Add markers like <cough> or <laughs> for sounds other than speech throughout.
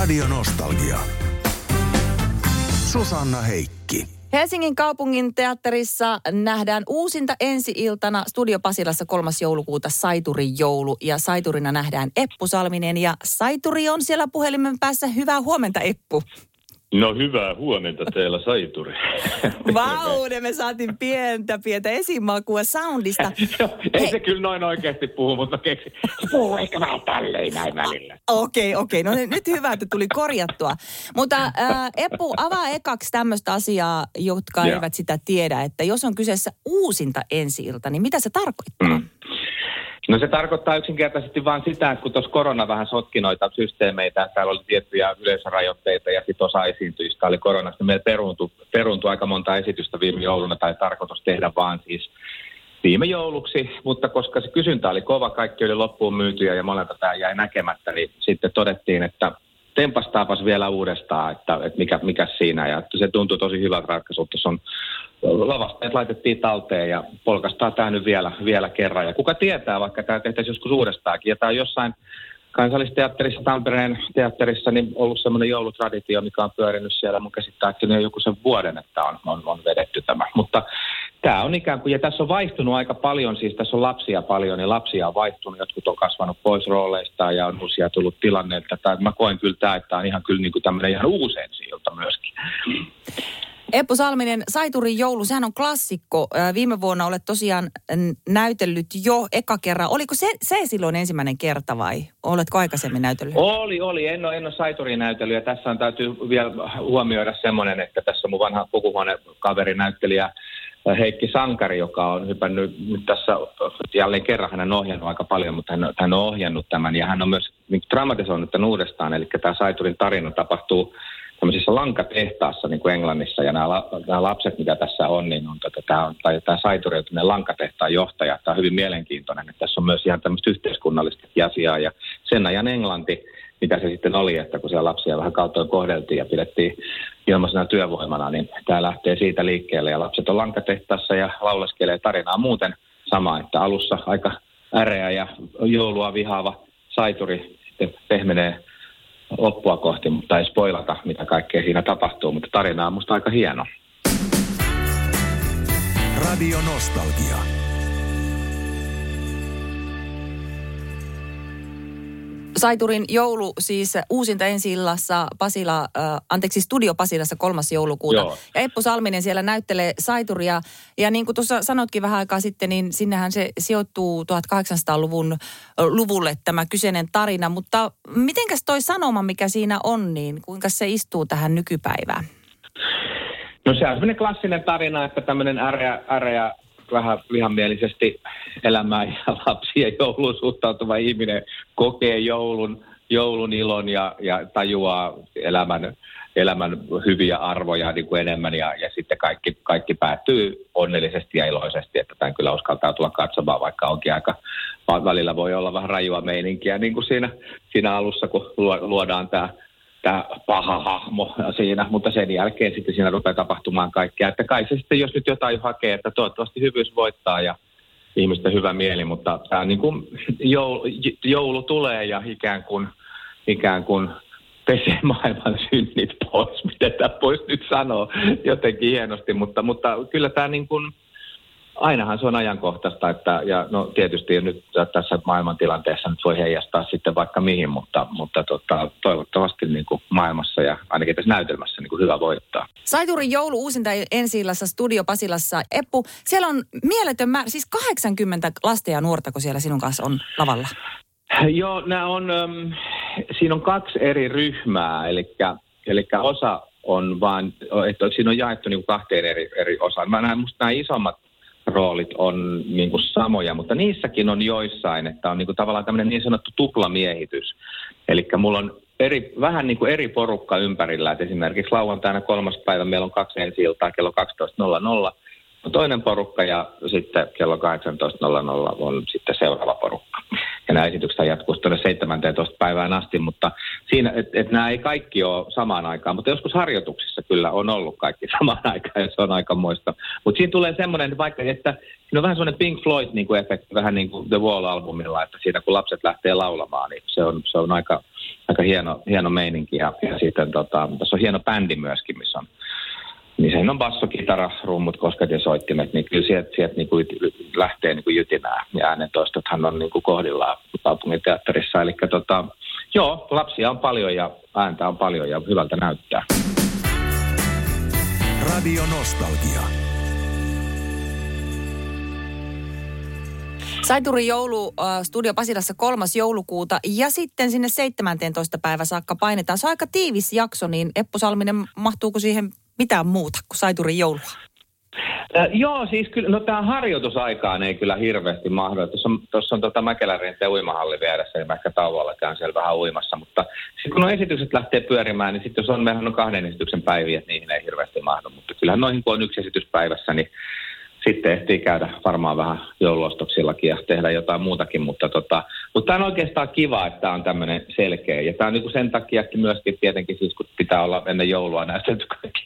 Radio Nostalgia. Susanna Heikki. Helsingin kaupungin teatterissa nähdään uusinta ensi-iltana Studio Pasilassa 3. joulukuuta Saiturin joulu. Ja Saiturina nähdään Eppu Salminen ja Saituri on siellä puhelimen päässä. Hyvää huomenta Eppu. No hyvää huomenta teillä Saituri. <laughs> Vau, me saatiin pientä, pientä esimakua soundista. <laughs> Ei Hei. se kyllä noin oikeasti puhu, mutta mä keksin. Puhuu ehkä vähän tälleen näin välillä. <laughs> Okei, okay, okei. Okay. No nyt hyvä, että tuli korjattua. Mutta äh, Eppu, avaa ekaksi tämmöistä asiaa, jotka eivät sitä tiedä, että jos on kyseessä uusinta ensi-ilta, niin mitä se tarkoittaa? Mm. No se tarkoittaa yksinkertaisesti vain sitä, että kun tuossa korona vähän sotki noita systeemeitä, täällä oli tiettyjä yleisörajoitteita ja sitten osa esiintyjistä oli koronasta. Meillä peruuntui, peruuntui aika monta esitystä viime jouluna tai tarkoitus tehdä vaan siis viime jouluksi, mutta koska se kysyntä oli kova, kaikki oli loppuun myytyjä ja monelta tämä jäi näkemättä, niin sitten todettiin, että tempastaapas vielä uudestaan, että, että mikä, mikä siinä. Ja se tuntuu tosi hyvältä ratkaisulta. Se on lavasteet laitettiin talteen ja polkastaa tämä nyt vielä, vielä kerran. Ja kuka tietää, vaikka tämä tehtäisiin joskus uudestaankin. Ja tämä on jossain kansallisteatterissa, Tampereen teatterissa, niin ollut semmoinen joulutraditio, mikä on pyörinyt siellä mun käsittääkseni joku sen vuoden, että on, on, on vedetty tämä. Mutta tämä on ikään kuin, ja tässä on vaihtunut aika paljon, siis tässä on lapsia paljon, niin lapsia on vaihtunut, jotkut on kasvanut pois rooleista ja on uusia tullut tilanneita. Mä koen kyllä tämä, että tämä on ihan kyllä niin kuin tämmöinen ihan uusi ensi myöskin. Eppu Salminen, Saiturin joulu, sehän on klassikko. Viime vuonna olet tosiaan näytellyt jo eka kerran. Oliko se, se silloin ensimmäinen kerta vai oletko aikaisemmin näytellyt? Oli, oli. En ole, en ole Saiturin näytellyt ja tässä on täytyy vielä huomioida semmoinen, että tässä on mun vanha pukuhuonekaveri näyttelijä Heikki Sankari, joka on hypännyt nyt tässä jälleen kerran, hän on ohjannut aika paljon, mutta hän, hän on ohjannut tämän ja hän on myös niin dramatisoinut tämän uudestaan. Eli tämä Saiturin tarina tapahtuu tämmöisissä lankatehtaassa niin kuin Englannissa, ja nämä, nämä lapset, mitä tässä on, niin on, tota, tämä, on, tai tämä Saituri on lankatehtaan johtaja. Tämä on hyvin mielenkiintoinen, että tässä on myös ihan tämmöistä yhteiskunnallista asiaa, ja sen ajan Englanti, mitä se sitten oli, että kun siellä lapsia vähän kaltoin kohdeltiin ja pidettiin ilmaisena työvoimana, niin tämä lähtee siitä liikkeelle, ja lapset on lankatehtaassa ja lauleskelee tarinaa muuten sama, että alussa aika äreä ja joulua vihaava Saituri sitten pehmenee loppua kohti, mutta ei spoilata, mitä kaikkea siinä tapahtuu, mutta tarina on musta aika hieno. Radio Nostalgia. Saiturin joulu siis uusinta ensi illassa Pasila, äh, anteeksi Studio Pasilassa kolmas joulukuuta. Joo. Ja Eppu Salminen siellä näyttelee Saituria. Ja niin kuin tuossa sanotkin vähän aikaa sitten, niin sinnehän se sijoittuu 1800-luvun luvulle tämä kyseinen tarina. Mutta mitenkäs toi sanoma, mikä siinä on, niin kuinka se istuu tähän nykypäivään? No se on sellainen klassinen tarina, että tämmöinen äreä, äreä vähän vihamielisesti elämään ja <laughs> lapsien jouluun suhtautuva ihminen kokee joulun, joulun ilon ja, ja tajuaa elämän, elämän hyviä arvoja niin kuin enemmän ja, ja sitten kaikki, kaikki päättyy onnellisesti ja iloisesti, että tämän kyllä uskaltaa tulla katsomaan, vaikka onkin aika, välillä voi olla vähän rajua meininkiä niin kuin siinä, siinä alussa, kun luodaan tämä tämä paha hahmo siinä, mutta sen jälkeen sitten siinä rupeaa tapahtumaan kaikkea. Että kai se sitten, jos nyt jotain hakee, että toivottavasti hyvyys voittaa ja ihmisten hyvä mieli, mutta tämä niin kuin joulu, joulu tulee ja ikään kuin, ikään kuin pesee maailman synnit pois, miten tämä voisi nyt sanoa jotenkin hienosti, mutta, mutta kyllä tämä niin kuin, ainahan se on ajankohtaista, että, ja no tietysti nyt tässä maailmantilanteessa nyt voi heijastaa sitten vaikka mihin, mutta, mutta tota, toivottavasti niin kuin maailmassa ja ainakin tässä näytelmässä niin kuin hyvä voittaa. Saiturin joulu uusinta ensi Studio Pasilassa. Eppu, siellä on mieletön määrä, siis 80 lasta ja nuorta, kun siellä sinun kanssa on lavalla. Joo, nämä on, um, siinä on kaksi eri ryhmää, eli, eli osa on vaan, että siinä on jaettu niin kahteen eri, eri osaan. Mä näen, musta nämä isommat roolit on niin kuin samoja, mutta niissäkin on joissain, että on niin kuin tavallaan tämmöinen niin sanottu tuplamiehitys. Eli mulla on eri, vähän niin kuin eri porukka ympärillä, että esimerkiksi lauantaina kolmas päivä meillä on kaksi ensi iltaa kello 12.00, on toinen porukka ja sitten kello 18.00 on sitten seuraava porukka. Ja nämä esitykset jatkuu tuonne 17 päivään asti, mutta siinä, että et nämä ei kaikki ole samaan aikaan, mutta joskus harjoituksissa kyllä on ollut kaikki <laughs> samaan aikaan ja se on aika muista. Mutta siinä tulee semmoinen, vaikka että siinä on vähän semmoinen Pink Floyd niin kuin efekti, vähän niin kuin The Wall-albumilla, että siinä kun lapset lähtee laulamaan, niin se on, se on aika, aika hieno, hieno meininki. Ja, ja sitten tota, tässä on hieno bändi myöskin, missä on niin sehän on basso, kitara, rummut, kosket ja soittimet, niin kyllä sieltä, sieltä niin kuin lähtee niin kuin jytinää. Ja äänentoistothan on niin kuin kohdillaan kaupungin teatterissa. Eli tota, joo, lapsia on paljon ja ääntä on paljon ja hyvältä näyttää. Radio Nostalgia. Saiturin joulu äh, Studio Pasilassa kolmas joulukuuta ja sitten sinne 17. päivä saakka painetaan. Se on aika tiivis jakso, niin Eppu Salminen, mahtuuko siihen mitään muuta kuin Saiturin joulua? Äh, joo, siis kyllä, no tämä harjoitusaikaan ei kyllä hirveästi mahdu. Tuossa on, tuossa on tota Mäkelärinteen uimahalli vieressä, niin mä ehkä tauolla käyn siellä vähän uimassa. Mutta sitten kun nuo esitykset lähtee pyörimään, niin sitten jos on, mehän on kahden esityksen päiviä, että niihin ei hirveästi mahdu. Mutta kyllähän noihin, kun on yksi esitys päivässä, niin sitten ehtii käydä varmaan vähän jouluostoksillakin ja tehdä jotain muutakin, mutta, tota, mutta tämä on oikeastaan kiva, että tämä on tämmöinen selkeä. Ja tämä on niin sen takia myöskin tietenkin siis, kun pitää olla ennen joulua näytelty kaikki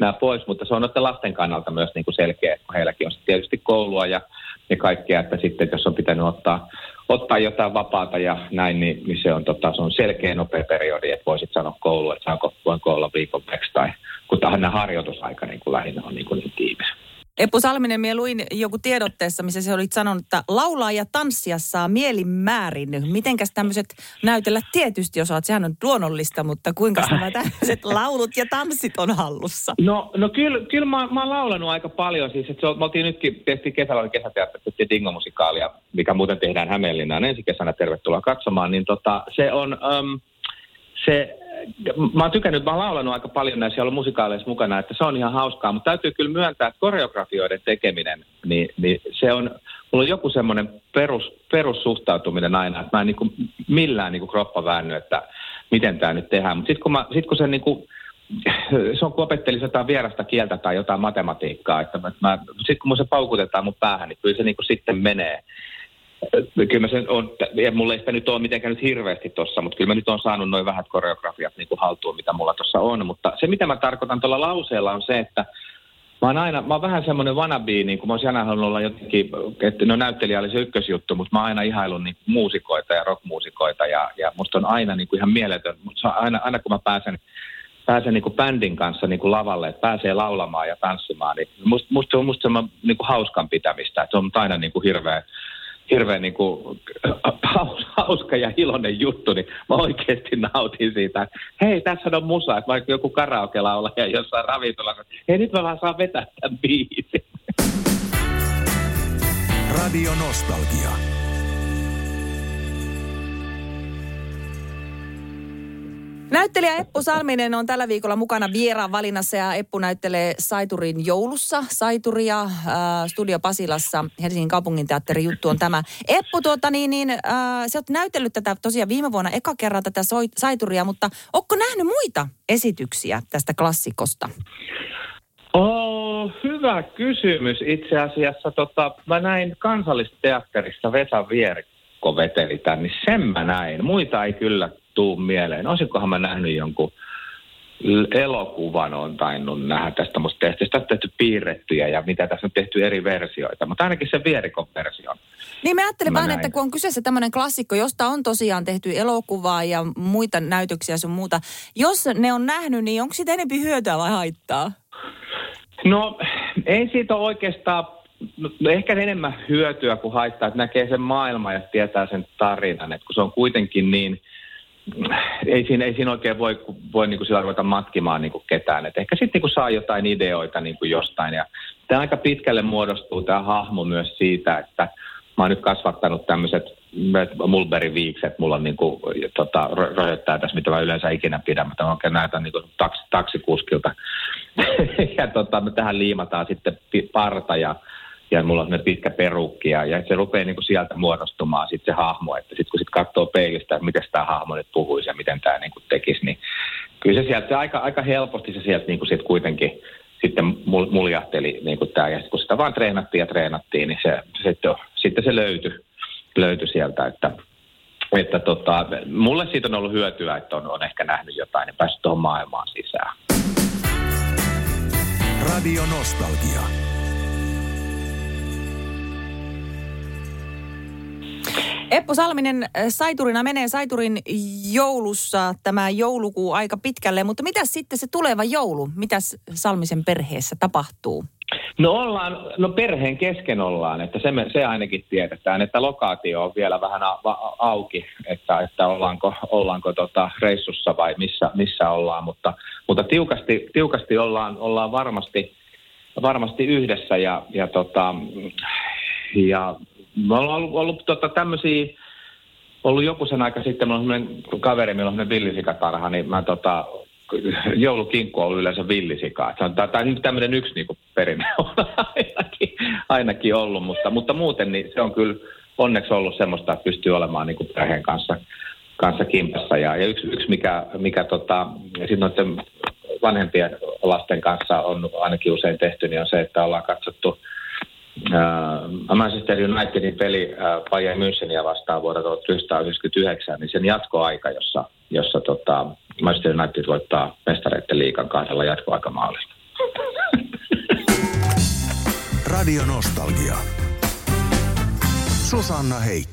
nämä, pois, mutta se on noiden lasten kannalta myös niin kuin selkeä, kun heilläkin on tietysti koulua ja, ja kaikkea, että sitten jos on pitänyt ottaa, ottaa jotain vapaata ja näin, niin, niin se, on, tota, se on selkeä nopea periodi, että voisit sanoa koulu, että saanko, voinko olla viikon tai kun tämä harjoitusaika niin kuin lähinnä on niin, kuin niin tiivis. Eppu Salminen, minä luin joku tiedotteessa, missä se olit sanonut, että laulaa ja tanssia saa mielin määrin. Mitenkäs tämmöiset näytellä tietysti osaat, sehän on luonnollista, mutta kuinka nämä <laughs> tämmöiset laulut ja tanssit on hallussa? No, no kyllä, kyllä mä, mä oon laulanut aika paljon. Siis, että se, me oltiin nytkin, tehtiin kesällä kesäteatterissa Dingo-musikaalia, mikä muuten tehdään Hämeenlinnaan ensi kesänä. Tervetuloa katsomaan. Niin tota, se on... Um, se mä oon tykännyt, mä oon laulanut aika paljon näissä ollut musikaaleissa mukana, että se on ihan hauskaa, mutta täytyy kyllä myöntää, että koreografioiden tekeminen, niin, niin se on, mulla on joku semmoinen perus, perussuhtautuminen aina, että mä en niin kuin millään niin kuin kroppa väänny, että miten tämä nyt tehdään, mutta sitten kun, sit kun se niin kuin, se on kun opettelisi jotain vierasta kieltä tai jotain matematiikkaa, että mä, kun mun se paukutetaan mun päähän, niin kyllä se niin kuin sitten menee kyllä sen on, ja mulla ei sitä nyt ole mitenkään nyt hirveästi tuossa, mutta kyllä mä nyt on saanut noin vähät koreografiat niin kuin haltuun, mitä mulla tuossa on. Mutta se, mitä mä tarkoitan tuolla lauseella on se, että mä oon aina, mä oon vähän semmoinen wannabe, niin kuin mä olisin aina halunnut olla jotenkin, että no näyttelijä oli se ykkösjuttu, mutta mä oon aina ihailun niin muusikoita ja rockmuusikoita ja, ja musta on aina niin kuin ihan mieletön, mutta aina, aina kun mä pääsen pääsen niin kuin bändin kanssa niin kuin lavalle, että pääsee laulamaan ja tanssimaan, niin musta, musta se on musta semmoinen niin kuin hauskan pitämistä, että se on aina niin kuin hirveä hirveän niin kuin, <laughs> hauska ja iloinen juttu, niin mä oikeasti nautin siitä. Hei, tässä on musa, että vaikka joku karaoke ja jossain ravintolassa. Hei, nyt mä vaan saan vetää tämän biisin. Radio Nostalgia. Näyttelijä Eppu Salminen on tällä viikolla mukana vieraan valinnassa ja Eppu näyttelee Saiturin joulussa. Saituria äh, Studio Pasilassa, Helsingin kaupunginteatterin juttu on tämä. Eppu, tuota, niin, niin, äh, sä oot näytellyt tätä tosiaan viime vuonna eka kerran tätä Saituria, mutta onko nähnyt muita esityksiä tästä klassikosta? Oh, hyvä kysymys. Itse asiassa tota, mä näin kansallisteatterissa Vesa Vierikko veteli tämän, niin sen mä näin. Muita ei kyllä tuu mieleen. Olisikohan mä nähnyt jonkun elokuvan on tainnut nähdä tästä musta tehty. Sitä on tehty piirrettyjä ja mitä tässä on tehty eri versioita, mutta ainakin se vierikon versio. Niin mä ajattelin vaan, että kun on kyseessä tämmöinen klassikko, josta on tosiaan tehty elokuvaa ja muita näytöksiä sun muuta. Jos ne on nähnyt, niin onko siitä enemmän hyötyä vai haittaa? No ei siitä ole oikeastaan no, ehkä enemmän hyötyä kuin haittaa, että näkee sen maailman ja tietää sen tarinan, että kun se on kuitenkin niin – ei siinä, ei siinä oikein voi, voi niin kuin sillä ruveta matkimaan niin kuin ketään. Et ehkä sitten niin saa jotain ideoita niin kuin jostain. Ja tämä aika pitkälle muodostuu tämä hahmo myös siitä, että mä oon nyt kasvattanut tämmöiset mulberiviikset, mulla on niin kuin, tota, rajoittaa tässä, mitä mä yleensä ikinä pidän, mutta mä oikein näytän niin kuin taks, taksikuskilta. <laughs> ja tota, me tähän liimataan sitten parta ja ja mulla on sellainen pitkä perukki ja, ja se rupeaa niin kuin sieltä muodostumaan sitten se hahmo, että sitten kun sit katsoo peilistä, että miten tämä hahmo nyt puhuisi ja miten tämä niin tekisi, niin kyllä se sieltä se aika, aika helposti se sieltä niin kuin sit kuitenkin sitten muljahteli niin kuin tämä. Ja kun sitä vaan treenattiin ja treenattiin, niin se sitten, sitten se löytyi, löytyi sieltä, että että tota, mulle siitä on ollut hyötyä, että on, on ehkä nähnyt jotain ja päässyt tuohon maailmaan sisään. Radio Nostalgia. Eppu Salminen, äh, Saiturina menee Saiturin joulussa tämä joulukuu aika pitkälle, mutta mitä sitten se tuleva joulu? Mitä Salmisen perheessä tapahtuu? No ollaan, no perheen kesken ollaan, että se, me, se ainakin tiedetään, että lokaatio on vielä vähän a, a, auki, että, että ollaanko, ollaanko tota reissussa vai missä, missä ollaan, mutta, mutta tiukasti, tiukasti ollaan, ollaan varmasti, varmasti yhdessä ja, ja, tota, ja me ollaan ollut, ollut tota, tämmöisiä, ollut joku sen aika sitten, meillä on kaveri, meillä on villisikatarha, niin mä tota, joulukinkku on ollut yleensä villisika. Tämä on tämmöinen yksi niin perinne <laughs> on ainakin, ainakin ollut, mutta, mutta muuten niin se on kyllä onneksi ollut semmoista, että pystyy olemaan niin perheen kanssa, kanssa kimpassa. Ja, ja yksi, yksi mikä, mikä tota, sitten noiden vanhempien lasten kanssa on ainakin usein tehty, niin on se, että ollaan katsottu Uh, Manchester Unitedin peli uh, Bayern Müncheniä vastaan vuodelta 1999, niin sen jatkoaika, jossa, jossa tota, Manchester United voittaa mestareiden liikan kahdella jatkoaikamaalilla. Radio Nostalgia. Susanna Heikki.